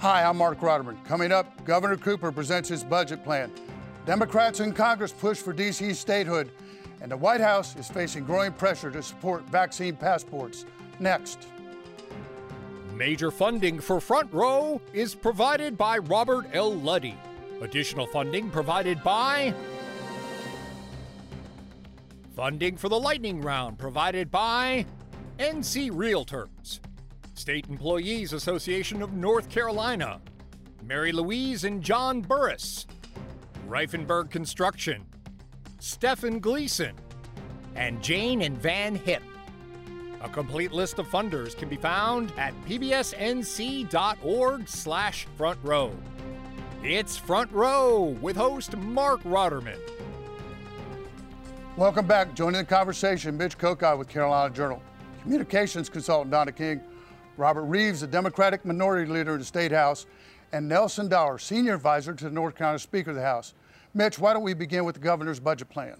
Hi, I'm Marc Rotterman. Coming up, Governor Cooper presents his budget plan. Democrats in Congress push for D.C. statehood, and the White House is facing growing pressure to support vaccine passports. Next. Major funding for Front Row is provided by Robert L. Luddy. Additional funding provided by Funding for the lightning round provided by NC Realtors, State Employees Association of North Carolina, Mary Louise and John Burris, Reifenberg Construction, Stephen Gleason, and Jane and Van Hip. A complete list of funders can be found at pbsnc.org slash front row. It's Front Row with host Marc Rotterman. Welcome back. Joining the conversation, Mitch Kokai with Carolina Journal, communications consultant Donna King, Robert Reives, the Democratic Minority Leader in the State House, and Nelson Dollar, Senior Advisor to the North Carolina Speaker of the House. Mitch, why don't we begin with the governor's budget plan?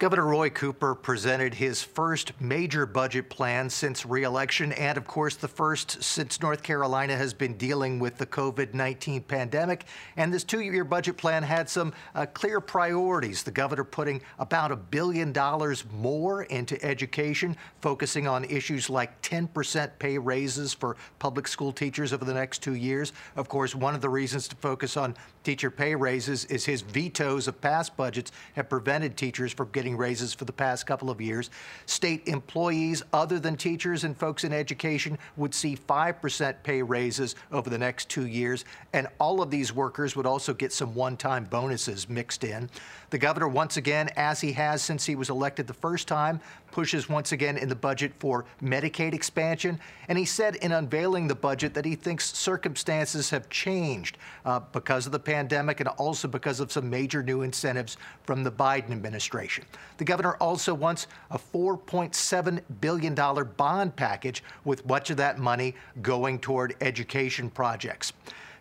Governor Roy Cooper presented his first major budget plan since reelection, and of course, the first since North Carolina has been dealing with the COVID 19 pandemic. And this two year budget plan had some uh, clear priorities. The governor putting about a billion dollars more into education, focusing on issues like 10% pay raises for public school teachers over the next two years. Of course, one of the reasons to focus on teacher pay raises is his vetoes of past budgets have prevented teachers from getting getting raises for the past couple of years. State employees other than teachers and folks in education would see 5% pay raises over the next two years, and all of these workers would also get some one time bonuses mixed in. The governor, once again, as he has since he was elected the first time, pushes once again in the budget for Medicaid expansion. And he said in unveiling the budget that he thinks circumstances have changed uh, because of the pandemic and also because of some major new incentives from the Biden administration. The governor also wants a $4.7 billion bond package with much of that money going toward education projects.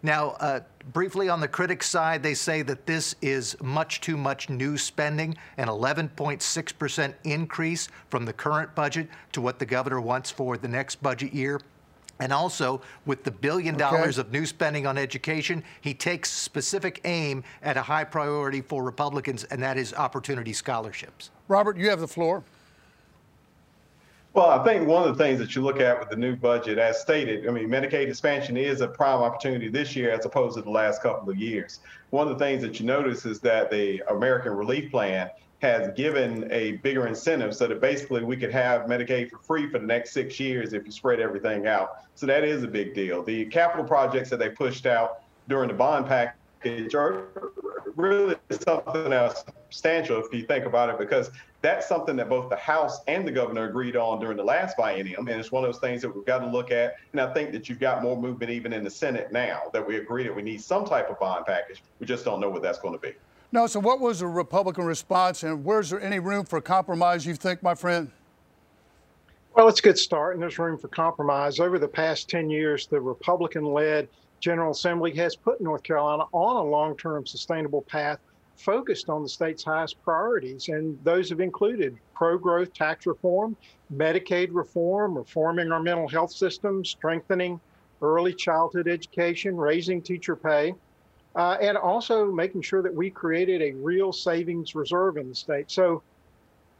Now, uh, briefly on the critics' side, they say that this is much too much new spending, an 11.6% increase from the current budget to what the governor wants for the next budget year. And also, with the billion dollars okay. of new spending on education, he takes specific aim at a high priority for Republicans, and that is opportunity scholarships. Robert, you have the floor. Well, I think one of the things that you look at with the new budget, as stated, I mean, Medicaid expansion is a prime opportunity this year as opposed to the last couple of years. One of the things that you notice is that the American Relief Plan has given a bigger incentive so that basically we could have Medicaid for free for the next six years if you spread everything out. So that is a big deal. The capital projects that they pushed out during the bond package are really something else substantial if you think about it, because that's something that both the House and the governor agreed on during the last biennium. And it's one of those things that we've got to look at. And I think that you've got more movement even in the Senate now that we agree that we need some type of bond package. We just don't know what that's going to be. No, so what was the Republican response, and where's there any room for compromise, you think, my friend? Well, it's a good start, and there's room for compromise. Over the past 10 years, the Republican led General Assembly has put North Carolina on a long term sustainable path focused on the state's highest priorities, and those have included pro growth tax reform, Medicaid reform, reforming our mental health system, strengthening early childhood education, raising teacher pay, uh, and also making sure that we created a real savings reserve in the state. So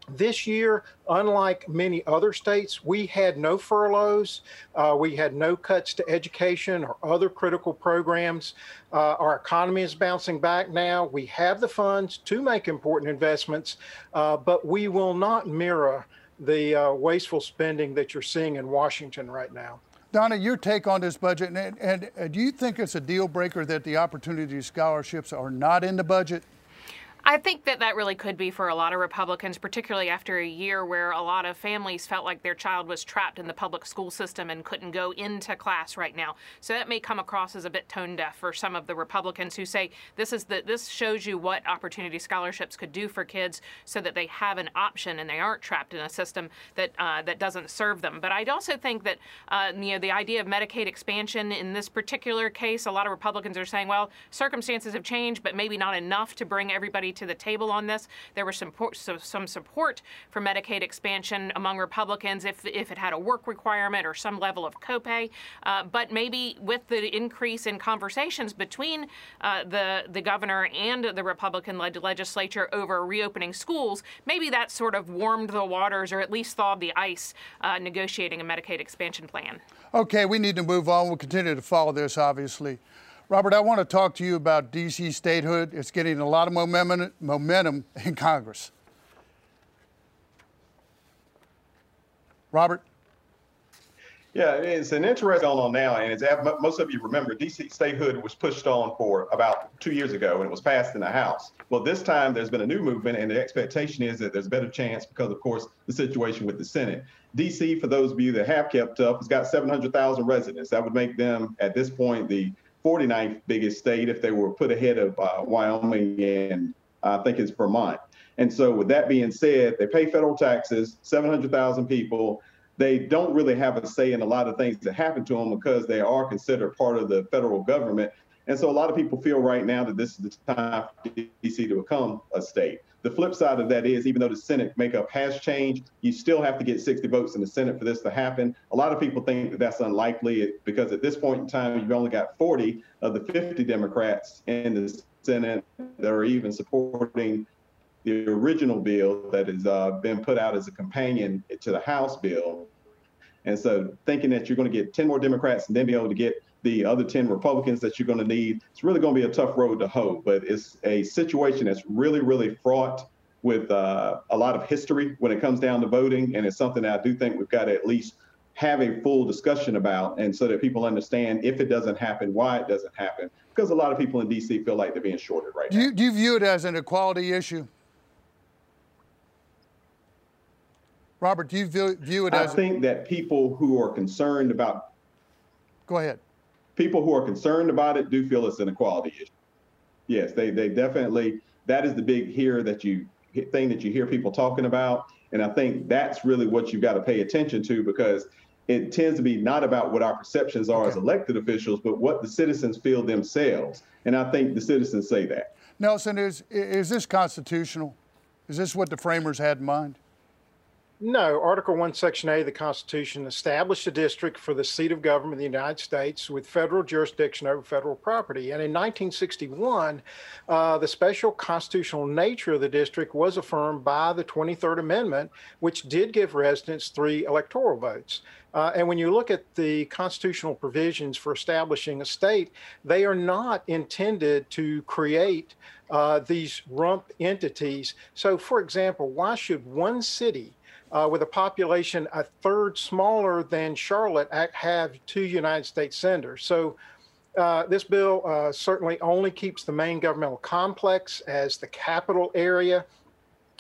this year, unlike many other states, we had no furloughs. Uh, we had no cuts to education or other critical programs. Uh, our economy is bouncing back now. We have the funds to make important investments, uh, but we will not mirror the uh, wasteful spending that you're seeing in Washington right now. Donna, your take on this budget, and, and, and do you think it's a deal breaker that the opportunity scholarships are not in the budget? I think that that really could be for a lot of Republicans, particularly after a year where a lot of families felt like their child was trapped in the public school system and couldn't go into class right now. So that may come across as a bit tone deaf for some of the Republicans who say this is the this shows you what opportunity scholarships could do for kids, so that they have an option and they aren't trapped in a system that uh, that doesn't serve them. But I'd also think that uh, you know the idea of Medicaid expansion in this particular case, a lot of Republicans are saying, well, circumstances have changed, but maybe not enough to bring everybody to the table on this. There was some, support for Medicaid expansion among Republicans if, if it had a work requirement or some level of copay. Uh, but maybe with the increase in conversations between uh, the, the governor and the Republican led legislature over reopening schools, maybe that sort of warmed the waters or at least thawed the ice uh, negotiating a Medicaid expansion plan. Okay, we need to move on. We'll continue to follow this, obviously. Robert, I want to talk to you about D.C. statehood. It's getting a lot of momentum, momentum in Congress. Robert? Yeah, it's an interesting on now, and as most of you remember, DC statehood was pushed on for about two years ago, and it was passed in the House. Well, this time there's been a new movement, and the expectation is that there's a better chance because, of course, the situation with the Senate. DC, for those of you that have kept up, has got 700,000 residents. That would make them, at this point, the 49th biggest state if they were put ahead of uh, Wyoming and I think it's Vermont. And so, with that being said, they pay federal taxes, 700,000 people they don't really have a say in a lot of things that happen to them because they are considered part of the federal government. And so a lot of people feel right now that this is the time for DC to become a state. The flip side of that is, even though the Senate makeup has changed, you still have to get 60 votes in the Senate for this to happen. A lot of people think that that's unlikely because at this point in time, you've only got 40 of the 50 Democrats in the Senate that are even supporting the original bill that has uh, been put out as a companion to the House bill. And so thinking that you're going to get 10 more Democrats and then be able to get the other 10 Republicans that you're going to need, it's really going to be a tough road to hoe. But it's a situation that's really, really fraught with uh, a lot of history when it comes down to voting. And it's something that I do think we've got to at least have a full discussion about and so that people understand if it doesn't happen, why it doesn't happen. Because a lot of people in D.C. feel like they're being shorted right do now. You, do you view it as an equality issue? Robert, do you view, view it I as? I think that people who are concerned about. Go ahead. People who are concerned about it do feel it's an equality issue. Yes, they they definitely. That is the big here that you thing that you hear people talking about, and I think that's really what you've got to pay attention to because it tends to be not about what our perceptions are okay. as elected officials, but what the citizens feel themselves. And I think the citizens say that. Nelson, is is this constitutional? Is this what the framers had in mind? No, Article 1, Section A of the Constitution established a district for the seat of government of the United States with federal jurisdiction over federal property. And in 1961, uh, the special constitutional nature of the district was affirmed by the 23rd Amendment, which did give residents three electoral votes. Uh, and when you look at the constitutional provisions for establishing a state, they are not intended to create uh, these rump entities. So, for example, why should one city uh, with a population a third smaller than Charlotte have two United States senators. So uh, this bill uh, certainly only keeps the main governmental complex as the capital area.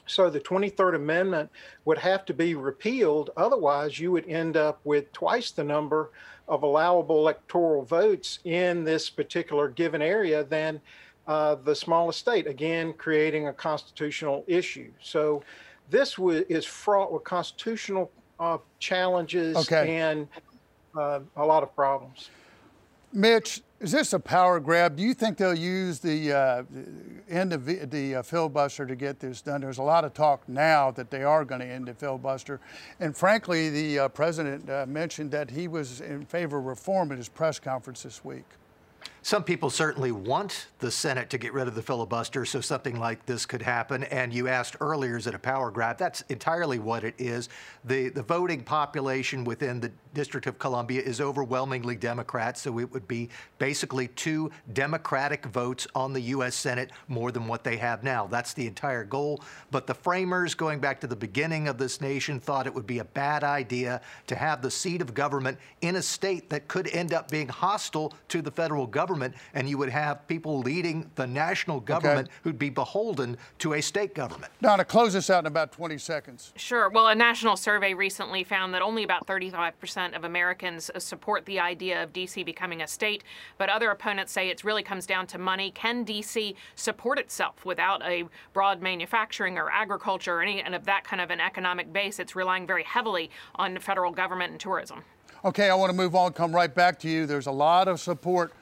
So the 23rd Amendment would have to be repealed. Otherwise, you would end up with twice the number of allowable electoral votes in this particular given area than uh, the smallest state, again, creating a constitutional issue. So this is fraught with constitutional uh, challenges okay. and uh, a lot of problems. Mitch, is this a power grab? Do you think they'll use the uh, end of the uh, filibuster to get this done? There's a lot of talk now that they are going to end the filibuster. And frankly, the uh, president uh, mentioned that he was in favor of reform at his press conference this week. Some people certainly want the Senate to get rid of the filibuster so something like this could happen. And you asked earlier, is it a power grab? That's entirely what it is. The, the voting population within the District of Columbia is overwhelmingly Democrat, so it would be basically two Democratic votes on the U.S. Senate more than what they have now. That's the entire goal. But the framers, going back to the beginning of this nation, thought it would be a bad idea to have the seat of government in a state that could end up being hostile to the federal government, and you would have people leading the national government okay. who'd be beholden to a state government. Donna, close this out in about 20 seconds. Sure. Well, a national survey recently found that only about 35 percent of Americans support the idea of D.C. becoming a state, but other opponents say it really comes down to money. Can D.C. support itself without a broad manufacturing or agriculture or any and of that kind of an economic base? It's relying very heavily on federal government and tourism. Okay, I want to move on, come right back to you. There's a lot of support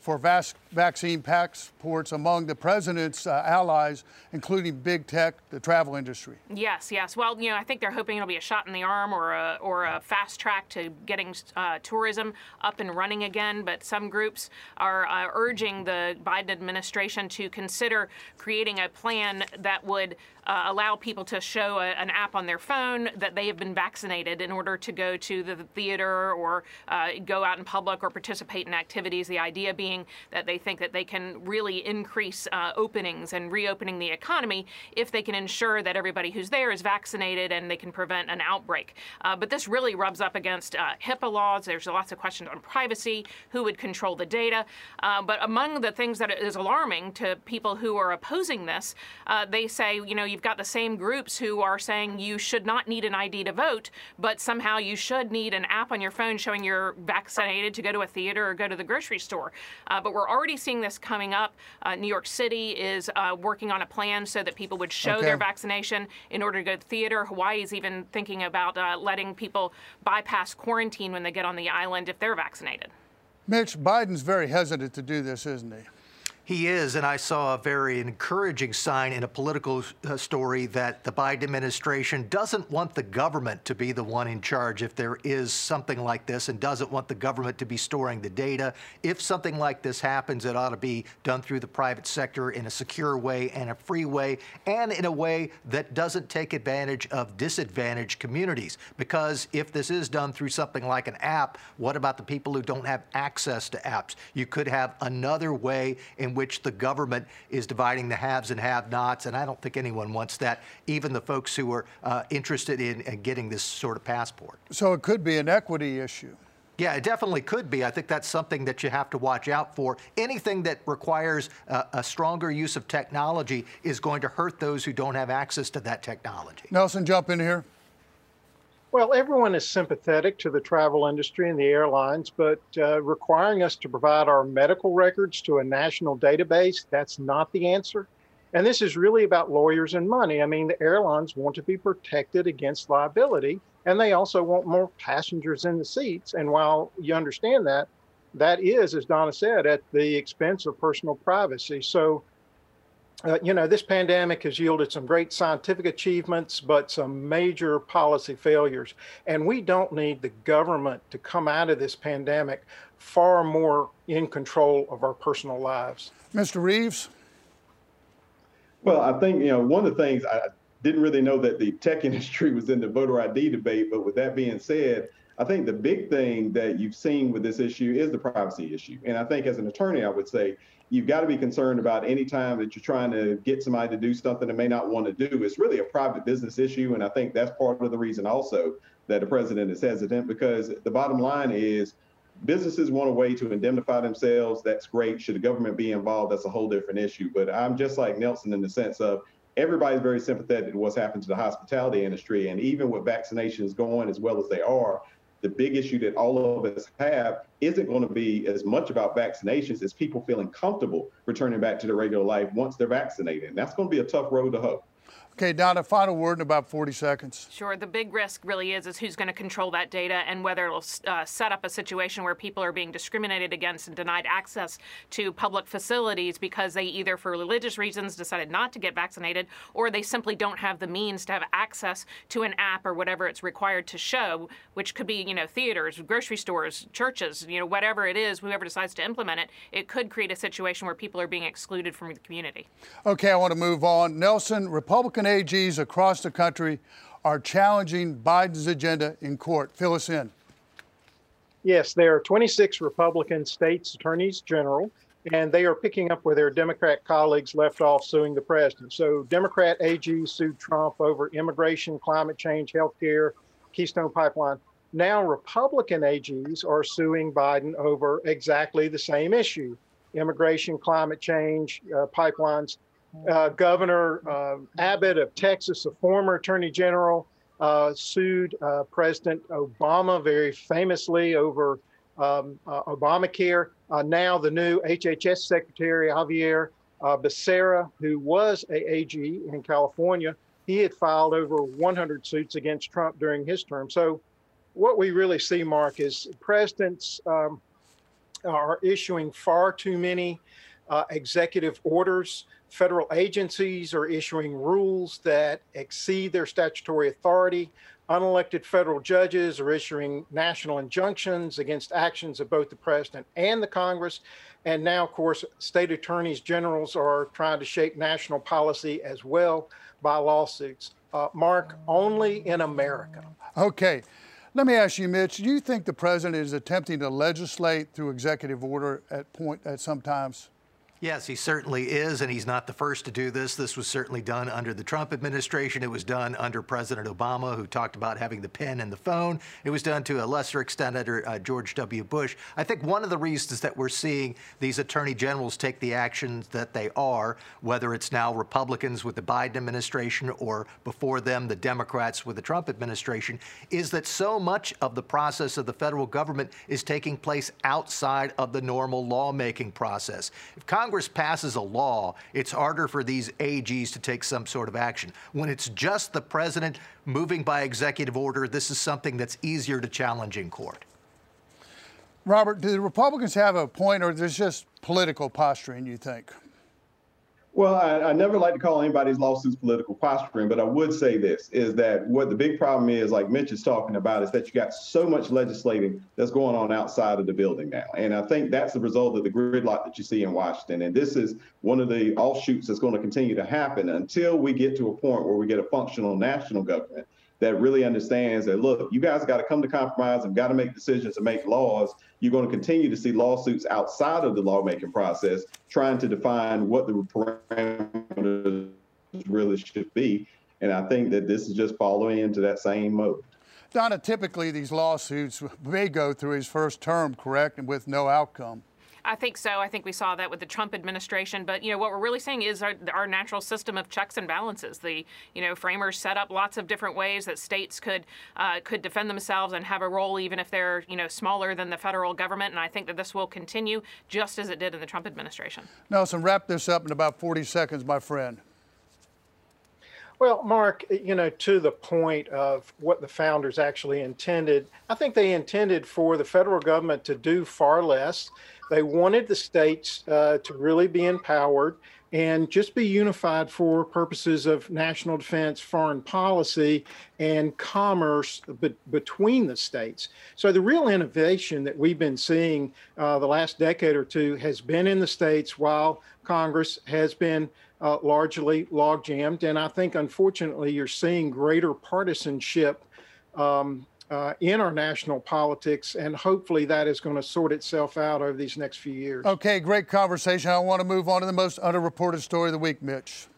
for vas- vaccine passports among the president's uh, allies, including big tech, the travel industry. Yes, yes. Well, you know, I think they're hoping it'll be a shot in the arm or a, or a fast track to getting uh, tourism up and running again. But some groups are uh, urging the Biden administration to consider creating a plan that would uh, allow people to show a, an app on their phone that they have been vaccinated in order to go to the theater or uh, go out in public or participate in activities. The idea being being that they think that they can really increase uh, openings and reopening the economy if they can ensure that everybody who's there is vaccinated and they can prevent an outbreak. Uh, but this really rubs up against uh, HIPAA laws. There's lots of questions on privacy, who would control the data. Uh, but among the things that is alarming to people who are opposing this, uh, they say, you know, you've got the same groups who are saying you should not need an ID to vote, but somehow you should need an app on your phone showing you're vaccinated to go to a theater or go to the grocery store. Uh, but we're already seeing this coming up. Uh, New York City is uh, working on a plan so that people would show okay. their vaccination in order to go to the theater. Hawaii is even thinking about uh, letting people bypass quarantine when they get on the island if they're vaccinated. Mitch, Biden's very hesitant to do this, isn't he? He is, and I saw a very encouraging sign in a political uh, story that the Biden administration doesn't want the government to be the one in charge if there is something like this and doesn't want the government to be storing the data. If something like this happens, it ought to be done through the private sector in a secure way and a free way and in a way that doesn't take advantage of disadvantaged communities. Because if this is done through something like an app, what about the people who don't have access to apps? You could have another way in which which the government is dividing the haves and have-nots, and I don't think anyone wants that, even the folks who are uh, interested in, in getting this sort of passport. So it could be an equity issue. Yeah, it definitely could be. I think that's something that you have to watch out for. Anything that requires uh, a stronger use of technology is going to hurt those who don't have access to that technology. Nelson, jump in here. Well, everyone is sympathetic to the travel industry and the airlines, but uh, requiring us to provide our medical records to a national database, that's not the answer. And this is really about lawyers and money. I mean, the airlines want to be protected against liability, and they also want more passengers in the seats. And while you understand that, that is, as Donna said, at the expense of personal privacy. So uh, you know, this pandemic has yielded some great scientific achievements, but some major policy failures. And we don't need the government to come out of this pandemic far more in control of our personal lives. Mr. Reives? Well, I think, you know, one of the things I didn't really know that the tech industry was in the voter ID debate, but with that being said, I think the big thing that you've seen with this issue is the privacy issue. And I think as an attorney, I would say you've got to be concerned about any time that you're trying to get somebody to do something they may not want to do. It's really a private business issue. And I think that's part of the reason also that the president is hesitant because the bottom line is businesses want a way to indemnify themselves. That's great. Should the government be involved? That's a whole different issue. But I'm just like Nelson in the sense of everybody's very sympathetic to what's happened to the hospitality industry. And even with vaccinations going as well as they are, the big issue that all of us have isn't going to be as much about vaccinations as people feeling comfortable returning back to their regular life once they're vaccinated. And that's going to be a tough road to hoe. Okay, Donna, final word in about 40 seconds. Sure. The big risk really is is who's going to control that data and whether it'll uh, set up a situation where people are being discriminated against and denied access to public facilities because they either for religious reasons decided not to get vaccinated or they simply don't have the means to have access to an app or whatever it's required to show, which could be, you know, theaters, grocery stores, churches, you know, whatever it is, whoever decides to implement it, it could create a situation where people are being excluded from the community. Okay, I want to move on. Nelson, Republican AGs across the country are challenging Biden's agenda in court. Fill us in. Yes, there are 26 Republican states attorneys general, and they are picking up where their Democrat colleagues left off suing the president. So, Democrat AG sued Trump over immigration, climate change, health care, Keystone Pipeline. Now, Republican AGs are suing Biden over exactly the same issue immigration, climate change, uh, pipelines uh, Governor uh, Abbott of Texas, a former attorney general, uh, sued uh, President Obama very famously over um, uh, Obamacare. Uh, now, the new HHS Secretary Xavier Becerra, who was a AG in California, he had filed over 100 suits against Trump during his term. So, what we really see, Marc, is presidents um, are issuing far too many uh, executive orders. Federal agencies are issuing rules that exceed their statutory authority. Unelected federal judges are issuing national injunctions against actions of both the president and the Congress. And now, of course, state attorneys generals are trying to shape national policy as well by lawsuits. Uh, Marc, only in America. Okay. Let me ask you, Mitch, do you think the president is attempting to legislate through executive order at point at some times? Yes, he certainly is, and he's not the first to do this. This was certainly done under the Trump administration. It was done under President Obama, who talked about having the pen and the phone. It was done to a lesser extent under uh, George W. Bush. I think one of the reasons that we're seeing these attorney generals take the actions that they are, whether it's now Republicans with the Biden administration or before them the Democrats with the Trump administration, is that so much of the process of the federal government is taking place outside of the normal lawmaking process. If Congress Congress passes a law, it's harder for these AGs to take some sort of action. When it's just the president moving by executive order, this is something that's easier to challenge in court. Robert, do the Republicans have a point, or is this just political posturing, you think? Well, I, I, never like to call anybody's lawsuits political posturing, but I would say this is that what the big problem is, like Mitch is talking about, is that you got so much legislating that's going on outside of the building now. And I think that's the result of the gridlock that you see in Washington. And this is one of the offshoots that's going to continue to happen until we get to a point where we get a functional national government that really understands that look, you guys got to come to compromise and got to make decisions and make laws. You're going to continue to see lawsuits outside of the lawmaking process trying to define what the parameters really should be. And I think that this is just following into that same mode. Donna, typically these lawsuits may go through his first term, correct, and with no outcome. I think so. I think we saw that with the Trump administration. But you know what we're really seeing is our, our natural system of checks and balances. The you know framers set up lots of different ways that states could uh, could defend themselves and have a role, even if they're you know smaller than the federal government. And I think that this will continue just as it did in the Trump administration. Nelson, wrap this up in about 40 seconds, my friend. Well, Marc, you know, to the point of what the founders actually intended, I think they intended for the federal government to do far less they wanted the states uh, to really be empowered and just be unified for purposes of national defense, foreign policy, and commerce be- between the states. So, the real innovation that we've been seeing uh, the last decade or two has been in the states while Congress has been uh, largely log jammed. And I think, unfortunately, you're seeing greater partisanship um, uh, in our national politics, and hopefully that is going to sort itself out over these next few years. Okay, great conversation. I want to move on to the most underreported story of the week, Mitch.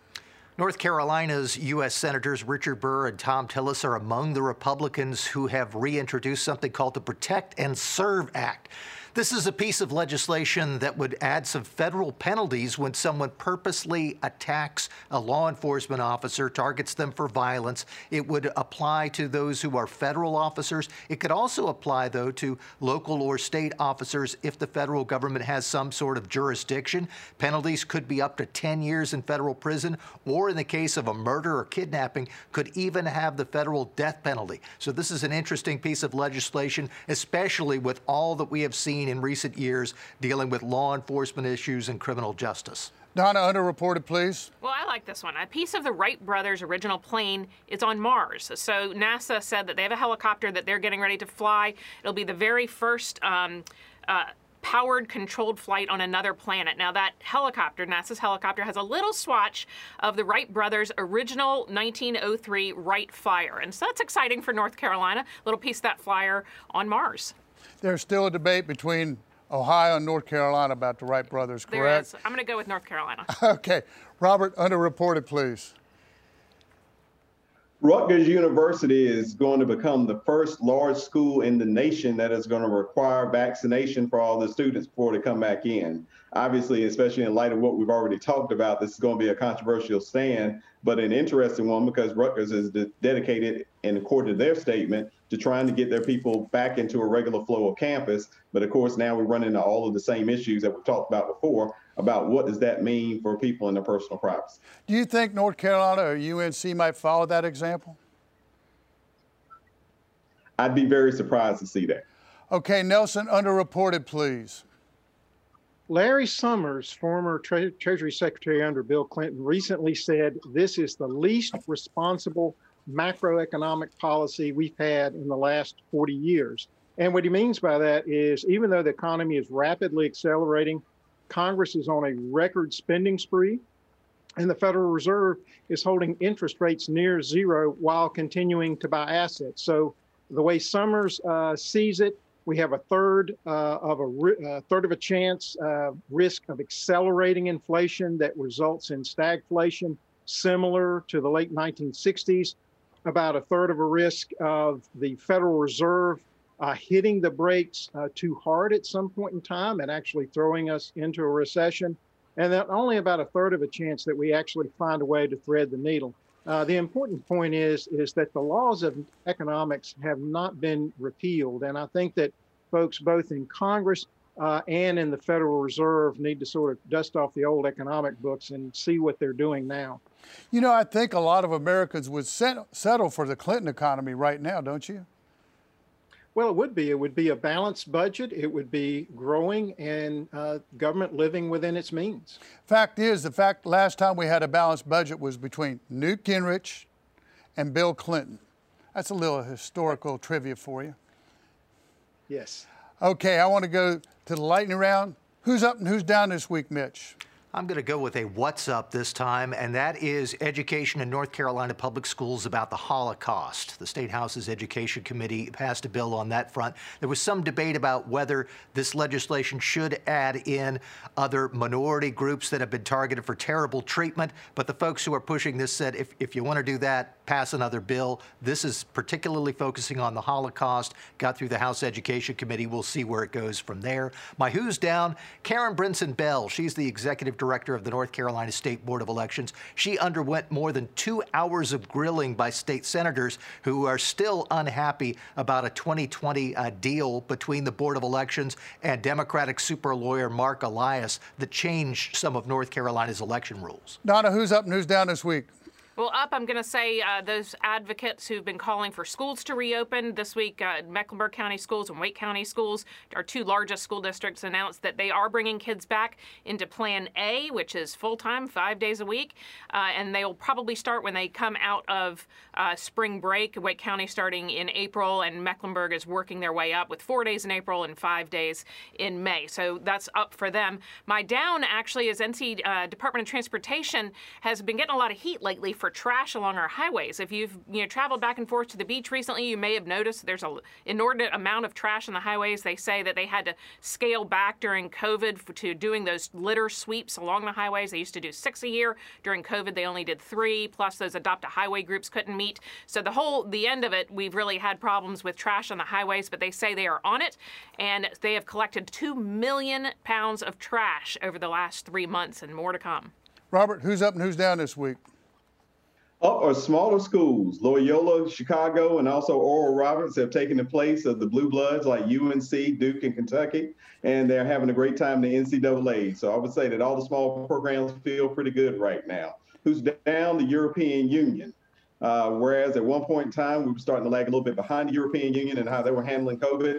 North Carolina's U.S. Senators Richard Burr and Thom Tillis are among the Republicans who have reintroduced something called the Protect and Serve Act. This is a piece of legislation that would add some federal penalties when someone purposely attacks a law enforcement officer, targets them for violence. It would apply to those who are federal officers. It could also apply, though, to local or state officers if the federal government has some sort of jurisdiction. Penalties could be up to 10 years in federal prison, or in the case of a murder or kidnapping, could even have the federal death penalty. So, this is an interesting piece of legislation, especially with all that we have seen seen in recent years dealing with law enforcement issues and criminal justice. Donna, underreported, please. Well, I like this one. A piece of the Wright brothers' original plane is on Mars. So NASA said that they have a helicopter that they're getting ready to fly. It'll be the very first. Um, uh, powered controlled flight on another planet. Now, that helicopter, NASA's helicopter, has a little swatch of the Wright brothers' original 1903 Wright Flyer. And so that's exciting for North Carolina. Little piece of that flyer on Mars there's still a debate between Ohio and North Carolina about the Wright brothers, correct? There is. I'm going to go with North Carolina. okay. Robert, underreported, please. Rutgers University is going to become the first large school in the nation that is going to require vaccination for all the students before they come back in. Obviously, especially in light of what we've already talked about, this is going to be a controversial stand, but an interesting one because Rutgers is de- dedicated, and according to their statement, to trying to get their people back into a regular flow of campus. But of course, now we run into all of the same issues that we've talked about before about what does that mean for people in their personal privacy. Do you think North Carolina or UNC might follow that example? I'd be very surprised to see that. Okay, Nelson, underreported, please. Larry Summers, former Tre- Treasury Secretary under Bill Clinton, recently said this is the least responsible macroeconomic policy we've had in the last 40 years. And what he means by that is even though the economy is rapidly accelerating, Congress is on a record spending spree, and the Federal Reserve is holding interest rates near zero while continuing to buy assets. So the way Summers uh, sees it, we have a third uh, of a uh, third of a chance uh, risk of accelerating inflation that results in stagflation, similar to the late 1960s. About a third of a risk of the Federal Reserve uh, hitting the brakes uh, too hard at some point in time and actually throwing us into a recession. And then only about a third of a chance that we actually find a way to thread the needle. Uh, the important point is is that the laws of economics have not been repealed, and I think that folks both in Congress uh, and in the Federal Reserve need to sort of dust off the old economic books and see what they're doing now. You know, I think a lot of Americans would settle for the Clinton economy right now, don't you? Well, it would be. It would be a balanced budget. It would be growing and uh, government living within its means. Fact is, the fact last time we had a balanced budget was between Newt Gingrich and Bill Clinton. That's a little historical trivia for you. Yes. Okay, I want to go to the lightning round. Who's up and who's down this week, Mitch? I'm going to go with a what's up this time, and that is education in North Carolina public schools about the Holocaust. The State House's Education Committee passed a bill on that front. There was some debate about whether this legislation should add in other minority groups that have been targeted for terrible treatment, but the folks who are pushing this said if, if you want to do that, pass another bill. This is particularly focusing on the Holocaust, got through the House Education Committee. We'll see where it goes from there. My who's down, Karen Brinson Bell. She's the executive director of the North Carolina State Board of Elections. She underwent more than two hours of grilling by state senators who are still unhappy about a 2020 uh, deal between the Board of Elections and Democratic super lawyer Marc Elias that changed some of North Carolina's election rules. Donna, who's up and who's down this week? Well, up, I'm going to say uh, those advocates who've been calling for schools to reopen this week, uh, Mecklenburg County Schools and Wake County Schools, our two largest school districts, announced that they are bringing kids back into Plan A, which is full time, five days a week. Uh, and they will probably start when they come out of uh, spring break. Wake County starting in April, and Mecklenburg is working their way up with four days in April and five days in May. So that's up for them. My down actually is NC uh, Department of Transportation has been getting a lot of heat lately for trash along our highways. If you've you know traveled back and forth to the beach recently, you may have noticed there's an inordinate amount of trash on the highways. They say that they had to scale back during COVID to doing those litter sweeps along the highways. They used to do six a year. During COVID, they only did three. Plus, those adopt a highway groups couldn't meet. So the whole the end of it, we've really had problems with trash on the highways. But they say they are on it, and they have collected two million pounds of trash over the last three months, and more to come. Robert, who's up and who's down this week? Up are smaller schools. Loyola, Chicago, and also Oral Roberts have taken the place of the Blue Bloods like UNC, Duke, and Kentucky, and they're having a great time in the NCAA. So I would say that all the small programs feel pretty good right now. Who's down? The European Union. Uh, whereas at one point in time, we were starting to lag a little bit behind the European Union and how they were handling COVID.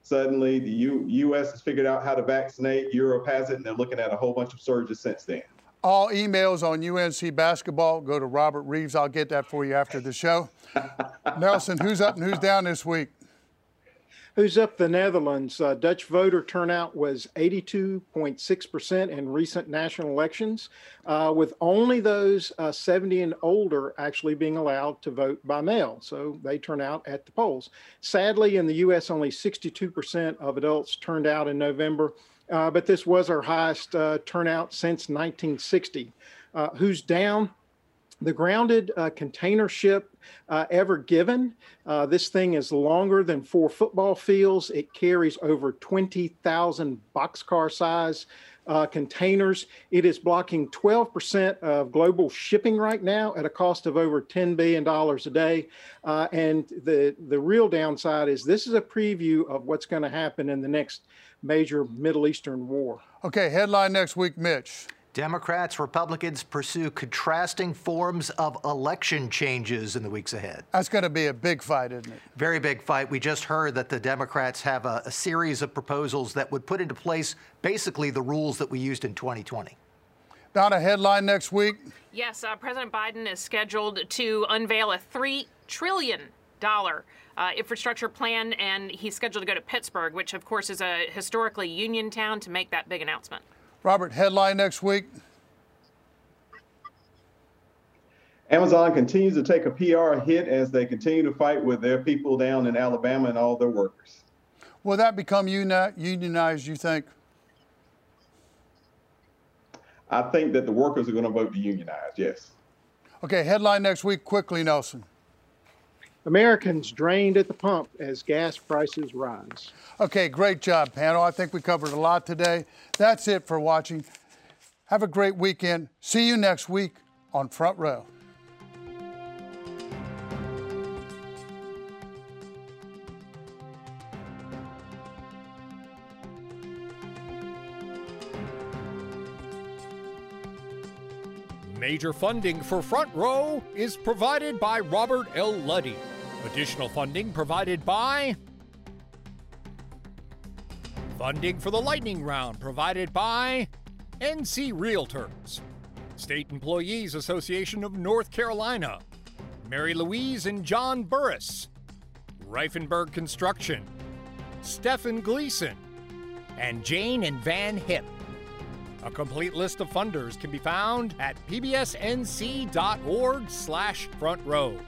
Suddenly, the U- U.S. has figured out how to vaccinate. Europe has it, and they're looking at a whole bunch of surges since then. All emails on UNC basketball go to Robert Reives. I'll get that for you after the show. Nelson, who's up and who's down this week? Who's up the Netherlands? Uh, Dutch voter turnout was 82.6% in recent national elections, uh, with only those uh, 70 and older actually being allowed to vote by mail. So they turn out at the polls. Sadly, in the U.S., only 62% of adults turned out in November. Uh, but this was our highest uh, turnout since 1960. Uh, who's down? The grounded uh, container ship uh, Ever Given. This thing is longer than four football fields. It carries over 20,000 boxcar size uh, containers. It is blocking 12% of global shipping right now at a cost of over $10 billion a day. Uh, and the, the real downside is this is a preview of what's going to happen in the next major Middle Eastern war. Okay, headline next week, Mitch. Democrats, Republicans pursue contrasting forms of election changes in the weeks ahead. That's going to be a big fight, isn't it? Very big fight. We just heard that the Democrats have a, a series of proposals that would put into place basically the rules that we used in 2020. Not a headline next week. Yes, uh, President Biden is scheduled to unveil a $3 trillion uh, infrastructure plan, and he's scheduled to go to Pittsburgh, which, of course, is a historically union town, to make that big announcement. Robert, headline next week. Amazon continues to take a PR hit as they continue to fight with their people down in Alabama and all their workers. Will that become uni- unionized, you think? I think that the workers are going to vote to unionize, yes. Okay, headline next week quickly, Nelson. Americans drained at the pump as gas prices rise. Okay, great job, panel. I think we covered a lot today. That's it for watching. Have a great weekend. See you next week on Front Row. Major funding for Front Row is provided by Robert L. Luddy. Additional funding provided by Funding for the lightning round provided by NC Realtors, State Employees Association of North Carolina, Mary Louise and John Burris, Reifenberg Construction, Stephen Gleason, and Jane and Van Hip. A complete list of funders can be found at pbsnc.org slash front row.